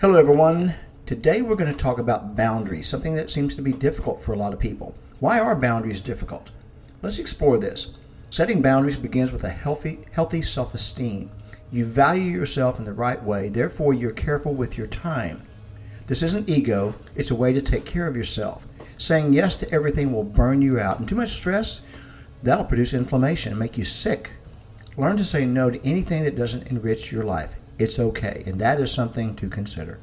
Hello, everyone. Today we're going to talk about boundaries, something that seems to be difficult for a lot of people. Why are boundaries difficult? Let's explore this. Setting boundaries begins with a healthy, healthy self esteem. You value yourself in the right way, therefore, you're careful with your time. This isn't ego, it's a way to take care of yourself. Saying yes to everything will burn you out, and too much stress, that'll produce inflammation and make you sick. Learn to say no to anything that doesn't enrich your life. It's okay, and that is something to consider.